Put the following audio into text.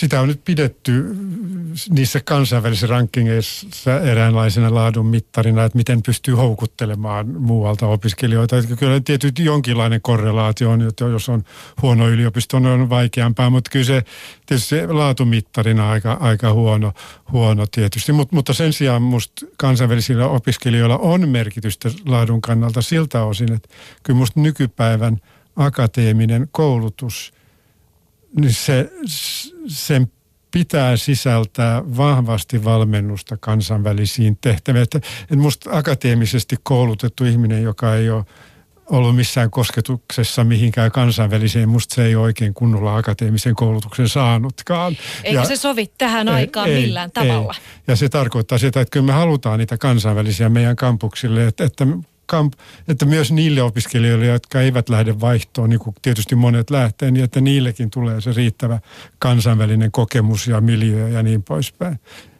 sitä on nyt pidetty niissä kansainvälisissä rankingeissa eräänlaisena laadun mittarina, että miten pystyy houkuttelemaan muualta opiskelijoita. Että kyllä tietysti jonkinlainen korrelaatio on, että jos on huono yliopisto, on vaikeampaa, mutta kyllä se tietysti se laatumittarina aika, aika huono, huono tietysti. Mut, mutta sen sijaan musta kansainvälisillä opiskelijoilla on merkitystä laadun kannalta siltä osin, että kyllä musta nykypäivän akateeminen koulutus – niin se, sen pitää sisältää vahvasti valmennusta kansainvälisiin tehtäviin. Että, että musta akateemisesti koulutettu ihminen, joka ei ole ollut missään kosketuksessa mihinkään kansainväliseen. Musta se ei oikein kunnolla akateemisen koulutuksen saanutkaan. Eikä ja, se sovi tähän ei, aikaan ei, millään tavalla. Ei. Ja se tarkoittaa sitä, että kyllä me halutaan niitä kansainvälisiä meidän kampuksille, että, että kamp, että myös niille opiskelijoille, jotka eivät lähde vaihtoon, niin kuin tietysti monet lähtee, niin että niillekin tulee se riittävä kansainvälinen kokemus ja miljö ja niin poispäin.